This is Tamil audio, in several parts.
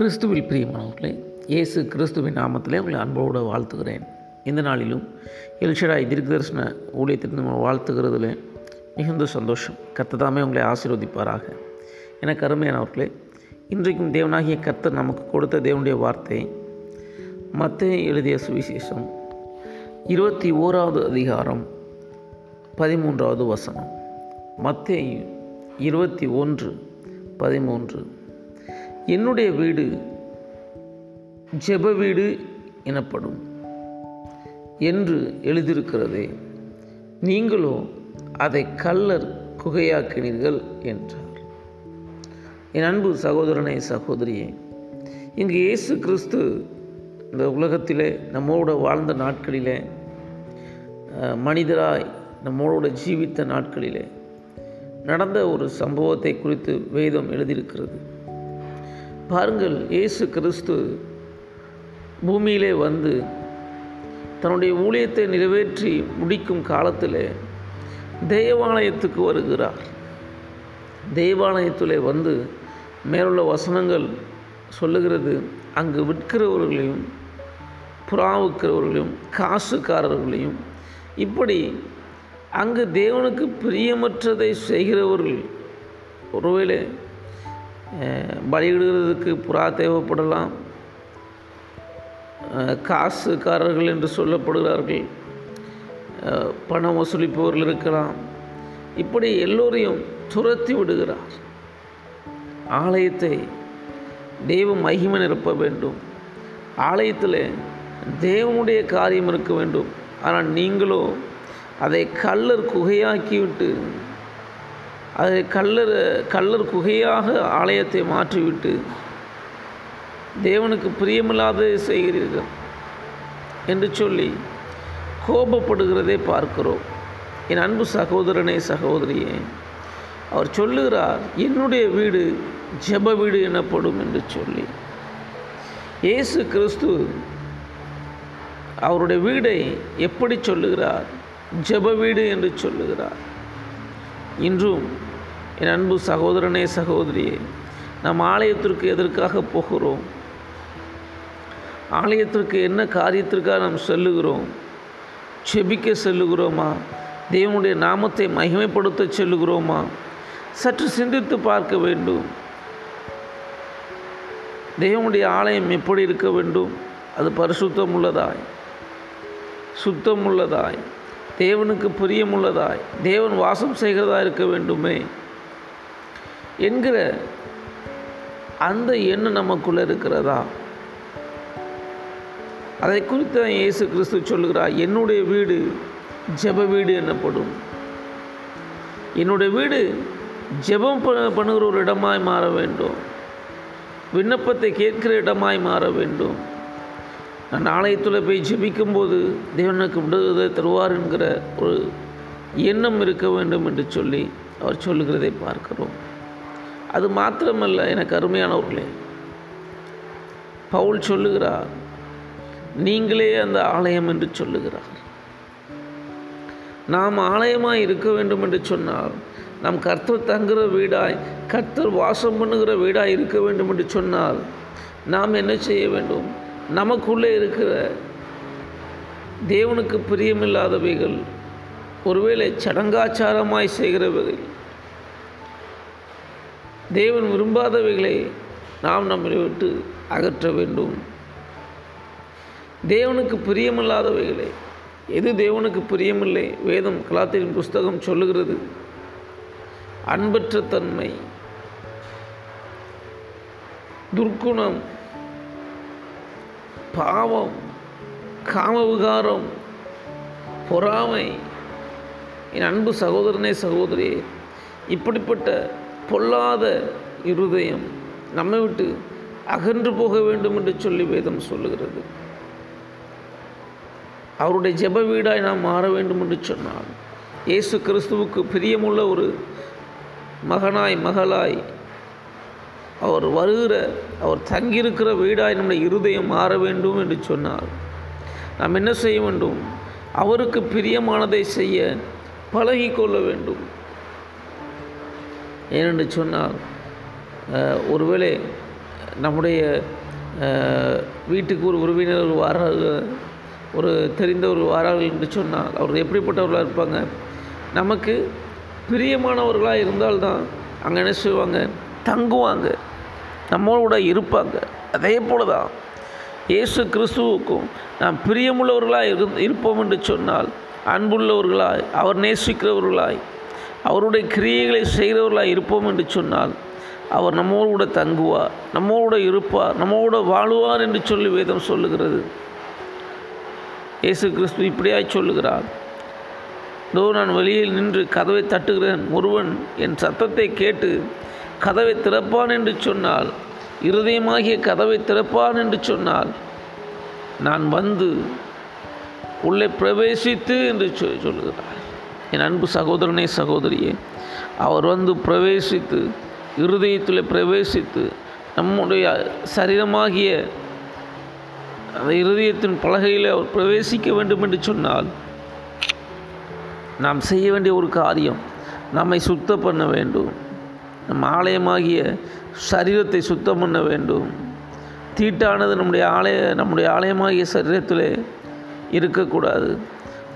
கிறிஸ்துவில் பிரியமானவர்களே இயேசு கிறிஸ்துவின் நாமத்திலே உங்களை அன்போடு வாழ்த்துகிறேன். இந்த நாளிலும் எல்ஷடாய் தீர்க்கதர்சன ஊழியத்திற்கு உங்களை வாழ்த்துகிறதுல மிகுந்த சந்தோஷம். கர்த்ததாமே உங்களை ஆசீர்வதிப்பாராக. எனக்கு அருமையானவர்களே இன்றைக்கும் தேவனாகிய கர்த்தர் நமக்கு கொடுத்த தேவனுடைய வார்த்தை மத்திய எழுதிய சுவிசேஷம் இருபத்தி ஓராவது அதிகாரம் பதிமூன்றாவது வசனம். மத்திய இருபத்தி ஒன்று பதிமூன்று என்னுடைய வீடு ஜெப வீடு எனப்படும் என்று எழுதியிருக்கிறதே. நீங்களோ அதை கல்லர் குகையாக்கினீர்கள் என்றார். என் அன்பு சகோதரனே சகோதரியே இங்கு இயேசு கிறிஸ்து இந்த உலகத்திலே நம்மோட வாழ்ந்த நாட்களிலே மனிதராய் நம்மளோட ஜீவித்த நாட்களிலே நடந்த ஒரு சம்பவத்தை குறித்து வேதம் எழுதியிருக்கிறது. பாருங்கள் இயேசு கிறிஸ்து பூமியிலே வந்து தன்னுடைய ஊழியத்தை நிறைவேற்றி முடிக்கும் காலத்தில் தேவாலயத்துக்கு வருகிறார். தேவாலயத்திலே வந்து மேலுள்ள வசனங்கள் சொல்லுகிறது. அங்கு விற்கிறவர்களையும் புறாவுக்கிறவர்களையும் காசுக்காரர்களையும் இப்படி அங்கு தேவனுக்கு பிரியமற்றதை செய்கிறவர்கள் ஒருவேளை பலியிடுகிறதுக்கு புறா தேவைப்படலாம். காசுக்காரர்கள் என்று சொல்லப்படுகிறார்கள். பணம் வசூலிப்பவர்கள் இருக்கலாம். இப்படி எல்லோரையும் துரத்தி விடுகிறார். ஆலயத்தை தெய்வ மகிமை நிரப்ப வேண்டும். ஆலயத்தில் தேவனுடைய காரியம் இருக்க வேண்டும். ஆனால் நீங்களோ அதை கல்லர் குகையாக்கிவிட்டு அதை கல்லர் கல்லர் குகையாக ஆலயத்தை மாற்றிவிட்டு தேவனுக்கு பிரியமில்லாததை செய்கிறீர்கள் என்று சொல்லி கோபப்படுகிறதை பார்க்கிறோம். என் அன்பு சகோதரனே சகோதரியே அவர் சொல்லுகிறார் என்னுடைய வீடு ஜெப வீடு எனப்படும் என்று சொல்லி. இயேசு கிறிஸ்து அவருடைய வீடை எப்படி சொல்லுகிறார்? ஜெப வீடு என்று சொல்லுகிறார். இன்றும் என் அன்பு சகோதரனே சகோதரியே நம் ஆலயத்திற்கு எதற்காக போகிறோம்? ஆலயத்திற்கு என்ன காரியத்திற்காக நாம் செல்லுகிறோம்? செபிக்க செல்லுகிறோமா? தேவனுடைய நாமத்தை மகிமைப்படுத்த செல்லுகிறோமா? சற்று சிந்தித்து பார்க்க வேண்டும். தேவனுடைய ஆலயம் எப்படி இருக்க வேண்டும்? அது பரிசுத்தம் உள்ளதாய் சுத்தம் உள்ளதாய் தேவனுக்கு பிரியமுள்ளதாய் தேவன் வாசம் செய்கிறதா இருக்க வேண்டுமே? என்கிற அந்த எண்ணம் நமக்குள்ளே இருக்கிறதா? அதை குறித்து தான் இயேசு கிறிஸ்து சொல்லுகிறார் என்னுடைய வீடு ஜெப வீடு எனப்படும் என்னுடைய வீடு ஜெபம் ப- பண்ணுகிற ஒரு இடமாய் மாற வேண்டும். விண்ணப்பத்தை கேட்கிற இடமாய் மாற வேண்டும். நான் ஆலயத்தில் போய் ஜெபிக்கும்போது தேவனுக்கு விடுதலை தருவார் என்கிற ஒரு எண்ணம் இருக்க வேண்டும் என்று சொல்லி அவர் சொல்லுகிறதை பார்க்கிறோம். அது மாத்திரமல்ல எனக்கு அருமையானவர்களே பவுல் சொல்லுகிறார் நீங்களே அந்த ஆலயம் என்று சொல்லுகிறார். நாம் ஆலயமாக இருக்க வேண்டும் என்று சொன்னால் நாம் கர்த்தர் தங்குகிற வீடாய் கர்த்தர் வாசம் பண்ணுகிற வீடாய் இருக்க வேண்டும் என்று சொன்னால் நாம் என்ன செய்ய வேண்டும்? நமக்குள்ளே இருக்கிற தேவனுக்கு பிரியமில்லாதவைகள் ஒருவேளை சடங்காச்சாரமாய் செய்கிறவைகள் தேவன் விரும்பாதவைகளை நாம் நம்மை விட்டு அகற்ற வேண்டும். தேவனுக்கு பிரியமில்லாதவைகளை எது தேவனுக்கு பிரியமில்லை? வேதம் கலாத்திரின் புஸ்தகம் சொல்லுகிறது அன்பற்ற தன்மை துர்க்குணம் பாவம் காமவிகாரம் பொறாமை. என் அன்பு சகோதரனே சகோதரியே இப்படிப்பட்ட பொல்லாத இருதயம் நம்மை விட்டு அகன்று போக வேண்டும் என்று சொல்லி வேதம் சொல்லுகிறது. அவருடைய ஜெப வீடாய் நாம் மாற வேண்டும் என்று சொன்னால் இயேசு கிறிஸ்துவுக்கு பிரியமுள்ள ஒரு மகனாய் மகளாய் அவர் வருகிற அவர் தங்கியிருக்கிற வீடாய் நம்முடைய இருதயம் மாற வேண்டும் என்று சொன்னார் நாம் என்ன செய்ய வேண்டும்? அவருக்கு பிரியமானதை செய்ய பழகிக்கொள்ள வேண்டும். ஏனென்று சொன்னால் ஒருவேளை நம்முடைய வீட்டுக்கு ஒரு உறவினர் வாரார்கள் ஒரு தெரிந்தவர் வாரார்கள் என்று சொன்னால் அவர்கள் எப்படிப்பட்டவர்களாக இருப்பாங்க? நமக்கு பிரியமானவர்களாக இருந்தால்தான் அங்கே என்ன செய்வாங்க? தங்குவாங்க. நம்மளோட இருப்பாங்க. அதே போல தான் இயேசு கிறிஸ்துவுக்கும் நாம் பிரியமுள்ளவர்களாக இரு இருப்போம் என்று சொன்னால் அன்புள்ளவர்களாய் அவர் நேசிக்கிறவர்களாய் அவருடைய கிரியைகளை செய்கிறவர்களாக இருப்போம் என்று சொன்னால் அவர் நம்மோடு கூட தங்குவார் நம்மோடு இருப்பார் நம்மோடு வாழுவார் என்று சொல்லி வேதம் சொல்லுகிறது. இயேசு கிறிஸ்து இப்படியாய் சொல்லுகிறார் இதோ நான் வெளியில் நின்று கதவை தட்டுகிறேன் ஒருவன் என் சத்தத்தை கேட்டு கதவை திறப்பான் என்று சொன்னால் இருதயமாகிய கதவை திறப்பான் என்று சொன்னால் நான் வந்து உள்ளே பிரவேசித்து என்று சொ- சொல்லுகிறார். என் அன்பு சகோதரனே சகோதரியே அவர் வந்து பிரவேசித்து இருதயத்தில் பிரவேசித்து நம்முடைய சரீரமாகிய அந்த இருதயத்தின் பலகையில் அவர் பிரவேசிக்க வேண்டும் என்று சொன்னால் நாம் செய்ய வேண்டிய ஒரு காரியம் நம்மை சுத்தம் பண்ண வேண்டும். நம் ஆலயமாகிய சரீரத்தை சுத்தம் பண்ண வேண்டும். தீட்டானது நம்முடைய ஆலய நம்முடைய ஆலயமாகிய சரீரத்தில் இருக்கக்கூடாது.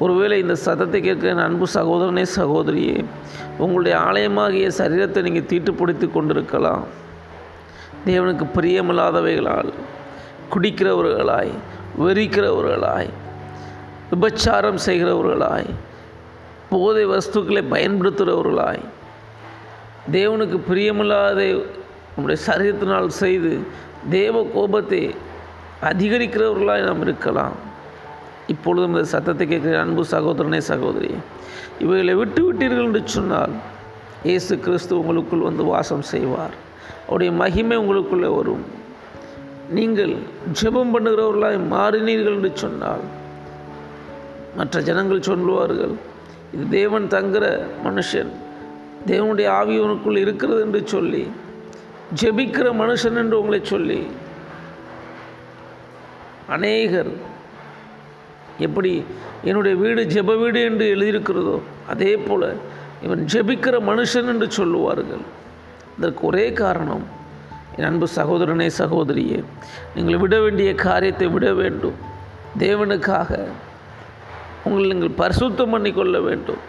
ஒருவேளை இந்த சத்தத்தை கேட்கிற அன்பு சகோதரனே சகோதரியே உங்களுடைய ஆலயமாகிய சரீரத்தை நீங்கள் தீட்டுப்படுத்தி கொண்டிருக்கலாம். தேவனுக்கு பிரியமில்லாதவைகளால் குடிக்கிறவர்களாய் வெறிக்கிறவர்களாய் விபச்சாரம் செய்கிறவர்களாய் போதை வஸ்துக்களை பயன்படுத்துகிறவர்களாய் தேவனுக்கு பிரியமில்லாத நம்முடைய சரீரத்தினால் செய்து தேவ கோபத்தை அதிகரிக்கிறவர்களாய் நாம் இருக்கலாம். இப்பொழுதும் இந்த சத்தத்தை கேட்கிற அன்பு சகோதரனே சகோதரி இவைகளை விட்டு விட்டீர்கள் என்று சொன்னால் இயேசு கிறிஸ்து உங்களுக்குள் வந்து வாசம் செய்வார். அவருடைய மகிமை உங்களுக்குள்ளே வரும். நீங்கள் ஜெபம் பண்ணுகிறவர்களாய் மாறினீர்கள் என்று சொன்னால் மற்ற ஜனங்கள் சொல்லுவார்கள் இது தேவன் தங்குற மனுஷன் தேவனுடைய ஆவியவனுக்குள் இருக்கிறது என்று சொல்லி ஜெபிக்கிற மனுஷன் என்று உங்களை சொல்லி அநேகர் எப்படி என்னுடைய வீடு ஜெப வீடு என்று எழுதியிருக்கிறதோ அதே போல் இவன் ஜெபிக்கிற மனுஷன் என்று சொல்லுவார்கள். இதற்கு ஒரே காரணம் என் அன்பு சகோதரனே சகோதரியே நீங்கள் விட வேண்டிய காரியத்தை விட வேண்டும். தேவனுக்காக உங்களை நீங்கள் பரிசுத்தம் பண்ணிக்கொள்ள வேண்டும்.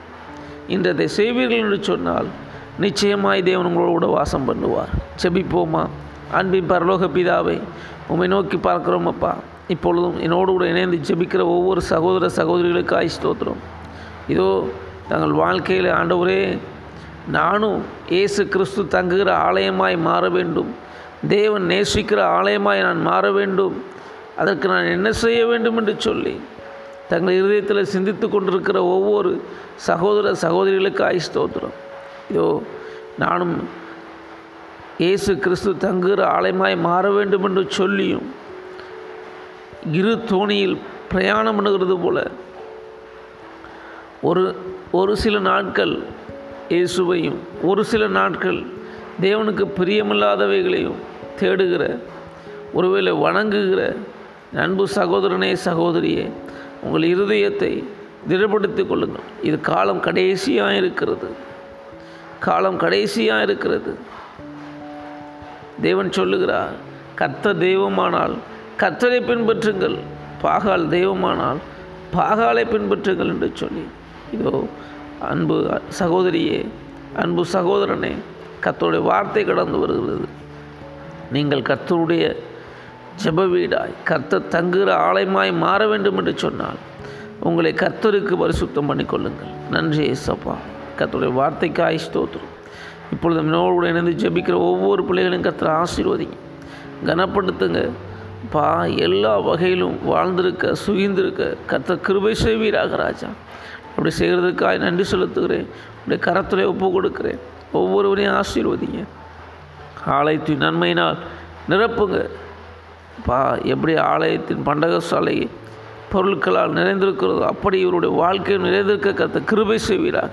இன்றதை செய்வீர்கள் என்று சொன்னால் நிச்சயமாய் தேவன் உங்களோட வாசம் பண்ணுவார். செபிப்போமா அன்பின் பரலோக பிதாவை உம்மை நோக்கி பார்க்குறோமப்பா இப்பொழுதும் என்னோடு கூட இணைந்து ஜெபிக்கிற ஒவ்வொரு சகோதர சகோதரிகளுக்காய் ஸ்தோத்திரம். இதோ தங்கள் வாழ்க்கையில் ஆண்டவரே நானும் இயேசு கிறிஸ்து தங்குகிற ஆலயமாய் மாற வேண்டும். தேவன் நேசிக்கிற ஆலயமாய் நான் மாற வேண்டும். அதற்கு நான் என்ன செய்ய வேண்டும் என்று சொல்லி தங்கள் இருதயத்தில் சிந்தித்து கொண்டிருக்கிற ஒவ்வொரு சகோதர சகோதரிகளுக்காய் ஸ்தோத்திரம். இதோ நானும் இயேசு கிறிஸ்து தங்குகிற ஆலயமாய் மாற வேண்டும் என்று சொல்லியும் இரு தோணியில் பிரயாணம் பண்ணுகிறது போல. ஒரு ஒரு சில நாட்கள் இயேசுவையும் ஒரு சில நாட்கள் தேவனுக்கு பிரியமில்லாதவைகளையும் தேடுகிற ஒருவேளை வணங்குகிற அன்பு சகோதரனே சகோதரியே உங்கள் இருதயத்தை திடப்படுத்திக் கொள்ளுங்கள். இது காலம் கடைசியாக இருக்கிறது. காலம் கடைசியாக இருக்கிறது. தேவன் சொல்லுகிறார் கர்த்த தெய்வமானால் கர்த்தரை பின்பற்றுங்கள். பாகால் தெய்வமானால் பாகாலை பின்பற்றுங்கள் என்று சொல்லி. இதோ அன்பு சகோதரியே அன்பு சகோதரனே கத்தருடைய வார்த்தை கடந்து வருகிறது. நீங்கள் கர்த்தருடைய ஜெப வீடாய் கர்த்தர் தங்குகிற ஆலயமாய் மாற வேண்டும் என்று சொன்னால் உங்களை கர்த்தருக்கு பரிசுத்தம் பண்ணிக்கொள்ளுங்கள். நன்றி ஏசப்பா. கர்த்தருடைய வார்த்தைக்காய் ஸ்தோத்திரம். இப்பொழுது என்னோடு இணைந்து ஜெபிக்கிற ஒவ்வொரு பிள்ளைகளையும் கர்த்தர் ஆசீர்வதிங்க. கனப்படுத்துங்க. பா எல்லா வகையிலும் வாழ்ந்திருக்க சுகிந்திருக்க கத்த கிருபை செய்வீராக ராஜா. அப்படி செய்கிறதுக்காக நன்றி செலுத்துகிறேன். அப்படியே கரத்தில் ஒப்பு கொடுக்குறேன். ஒவ்வொருவரையும் ஆசீர்வதிங்க. ஆலயத்தின் நன்மையினால் நிரப்புங்க. பா எப்படி ஆலயத்தின் பண்டகசாலை பொருட்களால் நிறைந்திருக்கிறதோ அப்படி இவருடைய வாழ்க்கையில் நிறைந்திருக்க கத்த கிருபை செய்வீராக.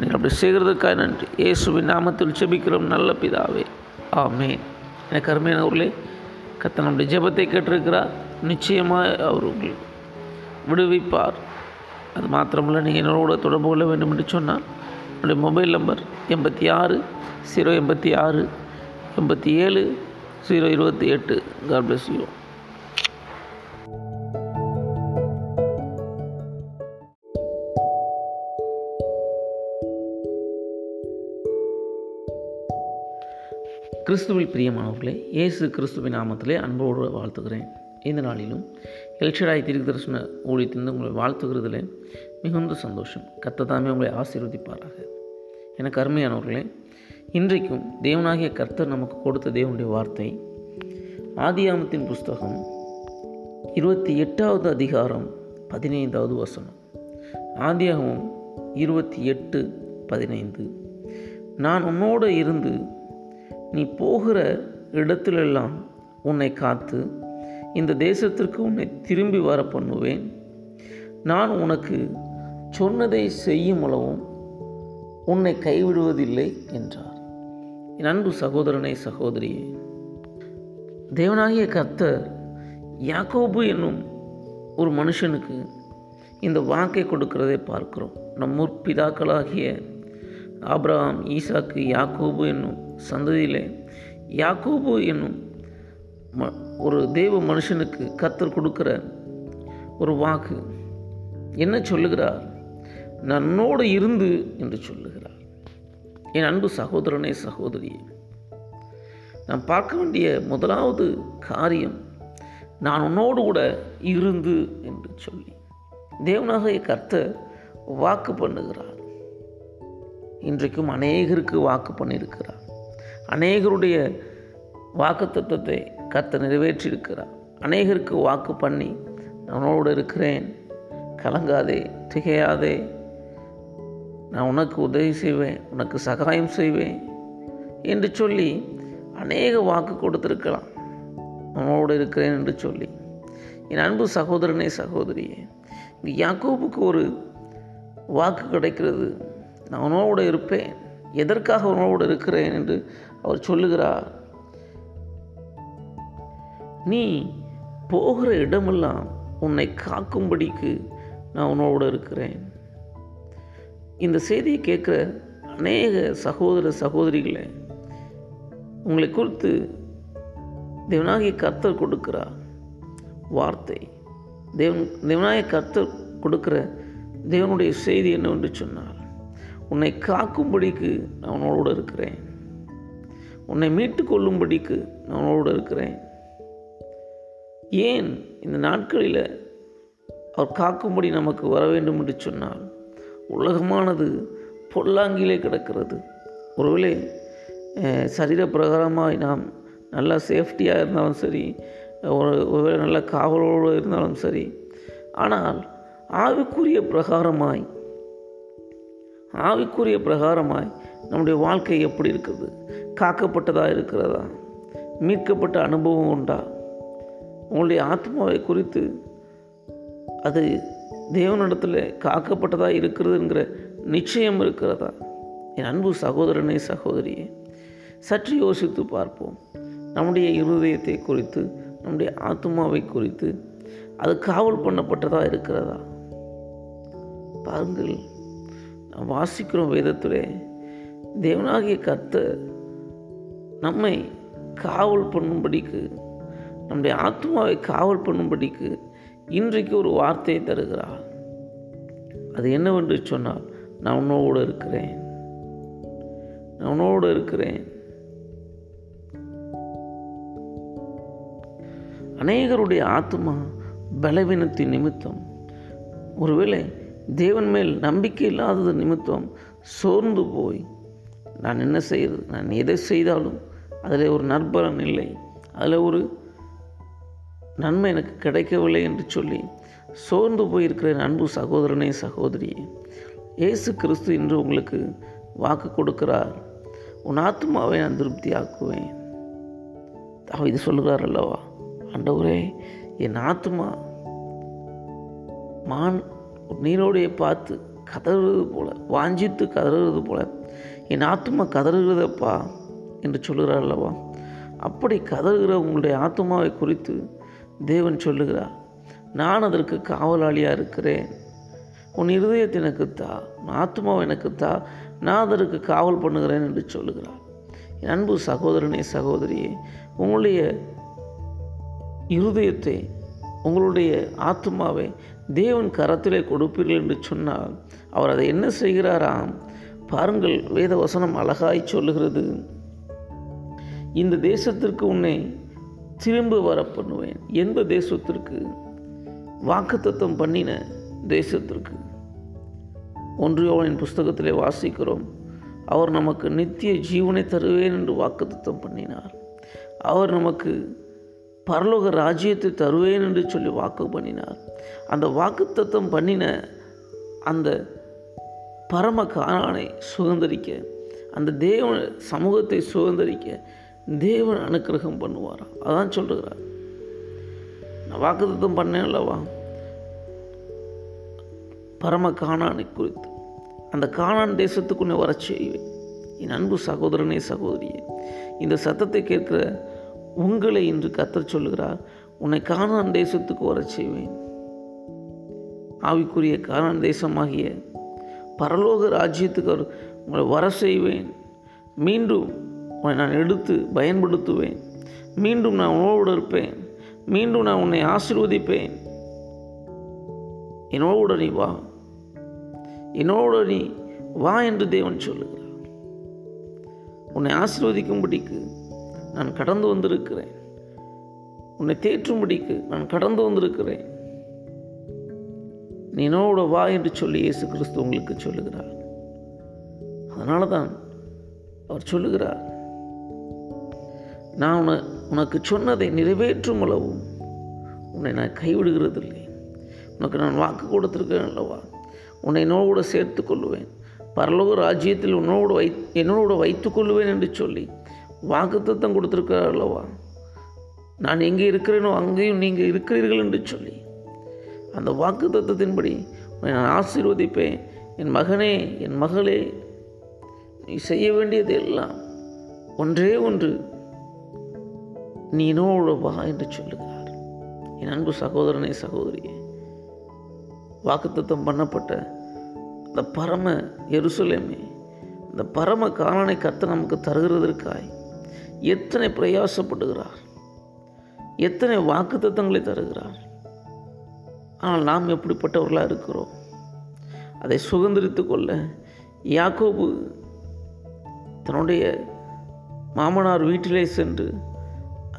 நீங்கள் அப்படி செய்கிறதுக்காக நன்றி. இயேசுவின் நாமத்தில் செபிக்கிறோம் நல்ல பிதாவே. ஆமேன். எனக்கு அருமையானவர்களே கத்தனுடைய ஜெபத்தை கேட்டிருக்கிறார். நிச்சயமாக அவர் உங்களை விடுவிப்பார். அது மாத்திரமில்லை நீங்கள் என்னோட தொடர்பு கொள்ள வேண்டும் என்று சொன்னால் என்னுடைய மொபைல் நம்பர் எண்பத்தி ஆறு ஜீரோ எண்பத்தி ஆறு எண்பத்தி ஏழு ஜீரோ இருபத்தி எட்டு. காட் பிளஸ் யூ கிறிஸ்துவில் பிரியமானவர்களே இயேசு கிறிஸ்துவின் நாமத்திலே அன்போடு வாழ்த்துகிறேன். இந்த நாளிலும் எல்ஷடாய் திருக்கு ஊழியத்திலிருந்து உங்களை வாழ்த்துகிறதுல மிகுந்த சந்தோஷம். கர்த்ததாமே உங்களை ஆசீர்வதிப்பாராக. எனக்கு அருமையானவர்களே இன்றைக்கும் தேவனாகிய கர்த்தர் நமக்கு கொடுத்த தேவனுடைய வார்த்தை ஆதியாமத்தின் புஸ்தகம் இருபத்தி எட்டாவது அதிகாரம் பதினைந்தாவது வசனம். ஆதியாகமும் இருபத்தி எட்டு பதினைந்து. நான் உன்னோடு இருந்து நீ போகிற இடத்திலெல்லாம் உன்னை காத்து இந்த தேசத்திற்கு உன்னை திரும்பி வர பண்ணுவேன் நான் உனக்கு சொன்னதை செய்யும் அளவும் உன்னை கைவிடுவதில்லை என்றார். என் அன்பு சகோதரனை சகோதரியே தேவனாகிய கர்த்தர் யாக்கோபு என்னும் ஒரு மனுஷனுக்கு இந்த வாக்கை கொடுக்கிறதை பார்க்கிறோம். நம் முற்பிதாக்களாகிய ஆப்ரஹாம் ஈசாக்கு யாக்கோபு என்னும் சந்ததியிலே. யாக்கோபு என்னும் ம ஒரு தேவ மனுஷனுக்கு கத்தர் கொடுக்கிற ஒரு வாக்கு. என்ன சொல்லுகிறார்? நன்னோடு இருந்து என்று சொல்லுகிறார். என் அன்பு சகோதரனே சகோதரியே நாம் பார்க்க வேண்டிய முதலாவது காரியம் நான் உன்னோடு கூட இருந்து என்று சொல்லி. தேவனாகிய கர்த்தர் வாக்கு பண்ணுகிறார். இன்றைக்கும் அநேகருக்கு வாக்கு பண்ணியிருக்கிறார். அநேகருடைய வாக்கு தத்துவத்தை கர்த்தர் நிறைவேற்றியிருக்கிறார். அநேகருக்கு வாக்கு பண்ணி நான் உன்னோடு இருக்கிறேன். கலங்காதே திகையாதே. நான் உனக்கு உதவி செய்வேன். உனக்கு சகாயம் செய்வேன். என்று சொல்லி அநேக வாக்கு கொடுத்துருக்கலாம். உன்னோடு இருக்கிறேன் என்று சொல்லி. என் அன்பு சகோதரனே சகோதரியே இங்கே யாக்கோபுக்கு ஒரு வாக்கு கிடைக்கிறது. நான் உணவோடு இருப்பேன். எதற்காக உணவோடு இருக்கிறேன்? என்று அவர் சொல்லுகிறார் நீ போகிற இடமெல்லாம் உன்னை காக்கும்படிக்கு நான் உன்னோட இருக்கிறேன். இந்த செய்தியை கேட்குற அநேக சகோதர சகோதரிகளை உங்களை குறித்து தேவனாகிய கர்த்தர் கொடுக்கிறார் வார்த்தை தேவன் தேவனாகிய கர்த்தர் கொடுக்குற தேவனுடைய செய்தி என்னவென்று சொன்னால் உன்னை காக்கும்படிக்கு நான் உன்னோடு இருக்கிறேன். உன்னை மீட்டு கொள்ளும்படிக்கு நான் உன்னோடு இருக்கிறேன். ஏன் இந்த நாட்களில் அவர் காக்கும்படி நமக்கு வர வேண்டும் என்று சொன்னால் உலகமானது பொல்லாங்கிலே கிடக்கிறது. ஒருவேளை சரீரப்பிரகாரமாக நாம் நல்லா சேஃப்டியாக இருந்தாலும் சரி ஒரு ஒருவேளை நல்ல காவலோடு இருந்தாலும் சரி ஆனால் ஆவிக்குரிய பிரகாரமாய் ஆவிக்குரிய பிரகாரமாய் நம்முடைய வாழ்க்கை எப்படி இருக்குது? காக்கப்பட்டதாக இருக்கிறதா? மீட்கப்பட்ட அனுபவம் உண்டா? உங்களுடைய ஆத்மாவை குறித்து அது தேவனிடத்தில் காக்கப்பட்டதாக இருக்கிறதுங்கிற நிச்சயம் இருக்கிறதா? என் அன்பு சகோதரனே சகோதரியே சற்று யோசித்து பார்ப்போம். நம்முடைய இருதயத்தை குறித்து நம்முடைய ஆத்மாவை குறித்து அது காவல் பண்ணப்பட்டதாக இருக்கிறதா? பாருங்கள் நாம் வாசிக்கிறோம் வேதத்திலே தேவனாகிய கர்த்தர் நம்மை காவல் பண்ணும்படிக்கு நம்முடைய ஆத்மாவை காவல் பண்ணும்படிக்கு இன்றைக்கு ஒரு வார்த்தையை தருகிறார் அது என்னவென்று சொன்னால் நான் உன்னோடு இருக்கிறேன். நான் உன்னோடு இருக்கிறேன். அநேகருடைய ஆத்மா பலவீனத்தின் நிமித்தம் ஒருவேளை தேவன் மேல் நம்பிக்கை இல்லாதது நிமித்தம் சோர்ந்து போய் நான் என்ன செய்கிறது நான் எதை செய்தாலும் அதில் ஒரு நற்பலன் இல்லை. அதில் ஒரு நன்மை எனக்கு கிடைக்கவில்லை என்று சொல்லி சோர்ந்து போயிருக்கிற அன்பு சகோதரனே சகோதரியே. இயேசு கிறிஸ்து இன்று உங்களுக்கு வாக்கு கொடுக்கிறார். உன் ஆத்மாவை நான் திருப்தி ஆக்குவேன் இது சொல்லுகிறார் அல்லவா? ஆண்டவரே என் ஆத்மா மான் நீரோடைய பார்த்து கதறுவது போல வாஞ்சித்து கதறுவது போல என் ஆத்மா கதறுகிறதப்பா? என்று சொல்லுகிறார் அல்லவா அப்படி கதறுகிற உங்களுடைய ஆத்மாவை குறித்து தேவன் சொல்லுகிறார். நான் அதற்கு காவலாளியாக இருக்கிறேன். உன் இருதயத்தை எனக்கு தா உன் ஆத்மாவை எனக்கு தா நான் அதற்கு காவல் பண்ணுகிறேன் என்று சொல்லுகிறார். என் அன்பு சகோதரனே சகோதரியே உங்களுடைய இருதயத்தை உங்களுடைய ஆத்மாவை தேவன் கரத்திலே கொடுப்பீர்கள் என்று சொன்னால் அவர் அதை என்ன செய்கிறாராம்? பாருங்கள் வேத வசனம் அழகாய் சொல்லுகிறது. இந்த தேசத்திற்கு உன்னை திரும்ப வர பண்ணுவேன் எந்த தேசத்திற்கு? வாக்குத்தத்தம் பண்ணின தேசத்திற்கு. ஒன்றியோவின் புஸ்தகத்திலே வாசிக்கிறோம் அவர் நமக்கு நித்திய ஜீவனை தருவேன் என்று வாக்குத்தத்தம் பண்ணினார். அவர் நமக்கு பரலோக ராஜ்யத்தை தருவேன் என்று சொல்லி வாக்கு பண்ணினார். அந்த வாக்குத்தத்தம் பண்ணின அந்த பரம காணானை சுதந்திரிக்க அந்த தேவ சமூகத்தை சுதந்திரிக்க தேவன் அனுக்கிரகம் பண்ணுவாராம். அதான் சொல்லுகிறார். நான் வாக்குத்தம் பண்ணேன் அல்லவா பரம காணானை குறித்து. அந்த காணான் தேசத்துக்கு உன்னை வரச் செய்வேன். என் அன்பு சகோதரனே சகோதரியே இந்த சத்தத்தை கேட்கிற உங்களை இன்று கத்தர் சொல்லுகிறார் உன்னை காணான் தேசத்துக்கு வரச் செய்வேன். ஆவிக்குரிய காணான் தேசமாகிய பரலோக ராஜ்யத்துக்கு உங்களை வர செய்வேன். மீண்டும் உன்னை நான் எடுத்து பயன்படுத்துவேன். மீண்டும் நான் உணவோடு இருப்பேன். மீண்டும் நான் உன்னை ஆசீர்வதிப்பேன். என்னோடு நீ வா. என்னோடு நீ வா என்று தேவன் சொல்லுகிறார். உன்னை ஆசிர்வதிக்கும்படிக்கு நான் கடந்து வந்திருக்கிறேன். உன்னை தேற்றும்படிக்கு நான் கடந்து வந்திருக்கிறேன். நீ என்னோட வா என்று சொல்லி இயேசு கிறிஸ்து உங்களுக்கு சொல்லுகிறார். அதனால தான் அவர் சொல்லுகிறார் நான் உன உனக்கு சொன்னதை நிறைவேற்றும் அளவும் உன்னை நான் கைவிடுகிறதில்லை. உனக்கு நான் வாக்கு கொடுத்துருக்கேன் அல்லவா? உன்னை என்னோடு சேர்த்து கொள்ளுவேன். பரலோக ராஜ்யத்தில் உன்னோடு வை என்னோடு வைத்து என்று சொல்லி வாக்குத்தத்தம் கொடுத்துருக்கிறார் அல்லவா? நான் எங்கே இருக்கிறேனோ அங்கேயும் நீங்கள் இருக்கிறீர்கள் என்று சொல்லி அந்த வாக்கு தத்தத்தின்படி நான் ஆசீர்வதிப்பேன். என் மகனே என் மகளே நீ செய்ய வேண்டியது எல்லாம் ஒன்றே ஒன்று நீ என்னோடு வா என்று சொல்லுகிறார். என் அன்பு சகோதரனே சகோதரியே வாக்குத்தத்தம் பண்ணப்பட்ட இந்த பரம எருசலேமே இந்த பரம காலனை கத்த நமக்கு தருகிறதற்காய் எத்தனை பிரயாசப்படுகிறார். எத்தனை வாக்குத்தத்தங்களை தருகிறார். ஆனால் நாம் எப்படிப்பட்டவர்களாக இருக்கிறோம்? அதை சுதந்திரித்து கொள்ள யாக்கோபு தன்னுடைய மாமனார் வீட்டிலே சென்று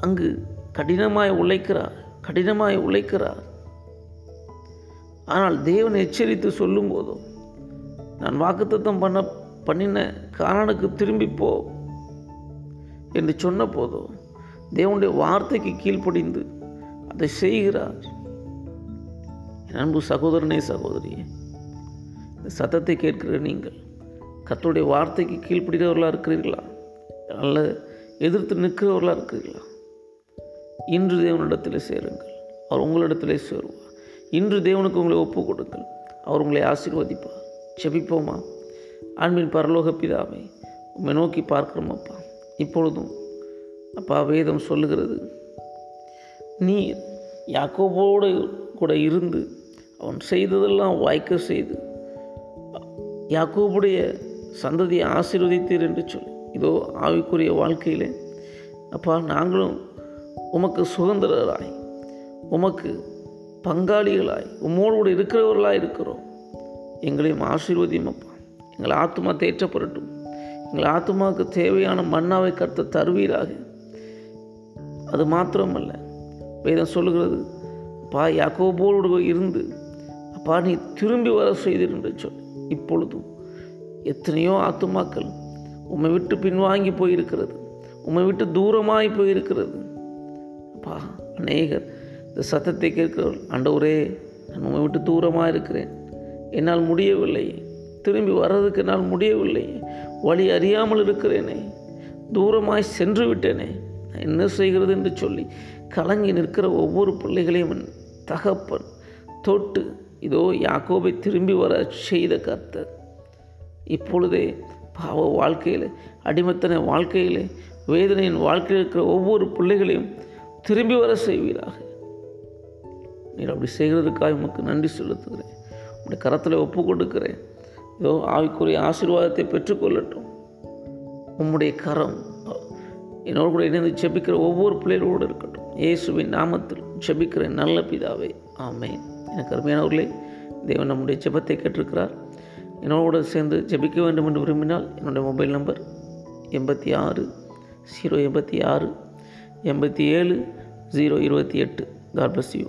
அங்கு கடினமாய் உழைக்கிறார் கடினமாய் உழைக்கிறார். ஆனால் தேவன் எச்சரித்து சொல்லும் போதும் நான் வாக்குத்தத்தம் பண்ண பண்ணின காரணனுக்கு திரும்பி போ என்று சொன்ன போதும் தேவனுடைய வார்த்தைக்கு கீழ்ப்படிந்து அதை செய்கிறார். அன்பு சகோதரனே சகோதரியே இந்த சத்தத்தை கேட்கிற நீங்கள் கத்தோடைய வார்த்தைக்கு கீழ்ப்படுகிறவர்களாக இருக்கிறீர்களா? அல்ல எதிர்த்து நிற்கிறவர்களாக இருக்கிறீர்களா? இன்று தேவனிடத்தில் சேருங்கள். அவர் உங்களிடத்திலே சேருவார். இன்று தேவனுக்கு உங்களை ஒப்பு கொடுங்கள் அவர் உங்களை ஆசீர்வதிப்பார். செபிப்போமா ஆன்மீன் பரலோக பிதாவை உம்மை நோக்கி பார்க்கிறோம் அப்பா. இப்பொழுதும் அப்பா வேதம் சொல்லுகிறது. நீர் யாக்கோபோடு கூட இருந்து அவன் செய்ததெல்லாம் வாய்க்க செய்து யாக்கோபுடைய சந்ததியை ஆசீர்வதித்தீர் என்று சொல்லி இதோ ஆவிக்குரிய வாழ்க்கையிலே அப்பா நாங்களும் உமக்கு சுதந்திரராய் உமக்கு பங்காளிகளாய் உம்மோடு கூட இருக்கிறோம். எங்களையும் ஆசீர்வதியும் அப்பா எங்கள் ஆத்மா தேற்றப்படட்டும். எங்கள் ஆத்மாவுக்கு தேவையான மன்னாவை கர்த்த தருவீராக. அது மாத்திரமல்ல. வேதம் சொல்லுகிறது அப்பா யாக்கோபோடு இருந்து அப்பா நீ திரும்பி வர செய்தீர் என்று சொல். இப்பொழுதும் எத்தனையோ ஆத்துமாக்கள் உம்மை விட்டு பின்வாங்கி போயிருக்கிறது உம்மை விட்டு தூரமாகி போயிருக்கிறது. அப்பா அநேகர் இந்த சத்தத்தை கேட்கிறவள் ஆண்டவரே நான் உம்மை விட்டு தூரமாக இருக்கிறேன். என்னால் முடியவில்லை. திரும்பி வர்றதுக்கு என்னால் முடியவில்லை. வழி அறியாமல் இருக்கிறேனே. தூரமாய் சென்று விட்டேனே. நான் என்ன செய்கிறது என்று சொல்லி கலங்கி நிற்கிற ஒவ்வொரு பிள்ளைகளையும் தகப்பன் தொட்டு இதோ யாக்கோபை திரும்பி வர செய்த கர்த்தர். இப்பொழுதே பாவ வாழ்க்கையில் அடிமத்தன வாழ்க்கையிலே வேதனையின் வாழ்க்கையில் இருக்கிற ஒவ்வொரு பிள்ளைகளையும் திரும்பி வர செய்வீராக. நீர் அப்படி செய்கிறதுக்காக உமக்கு நன்றி செலுத்துகிறேன். உடைய கரத்தில் ஒப்பு கொடுக்கிறேன். இதோ ஆவிக்குரிய ஆசீர்வாதத்தை பெற்றுக்கொள்ளட்டும். உம்முடைய கரம் என்னோடு கூட இணைந்து ஜெபிக்கிற ஒவ்வொரு பிள்ளைகளோடு இருக்கட்டும். இயேசுவின் நாமத்தில் செபிக்கிற நல்ல பிதாவே. ஆமேன். எனக்கு அருமையானவர்களே தேவன் நம்முடைய ஜெபத்தை கேட்டிருக்கிறார். என்னோட சேர்ந்து ஜெபிக்க வேண்டும் என்று விரும்பினால் என்னுடைய மொபைல் நம்பர் எண்பத்தி ஆறு ஜீரோ எண்பத்தி ஆறு எண்பத்தி ஏழு ஜீரோ இருபத்தி எட்டு. God bless you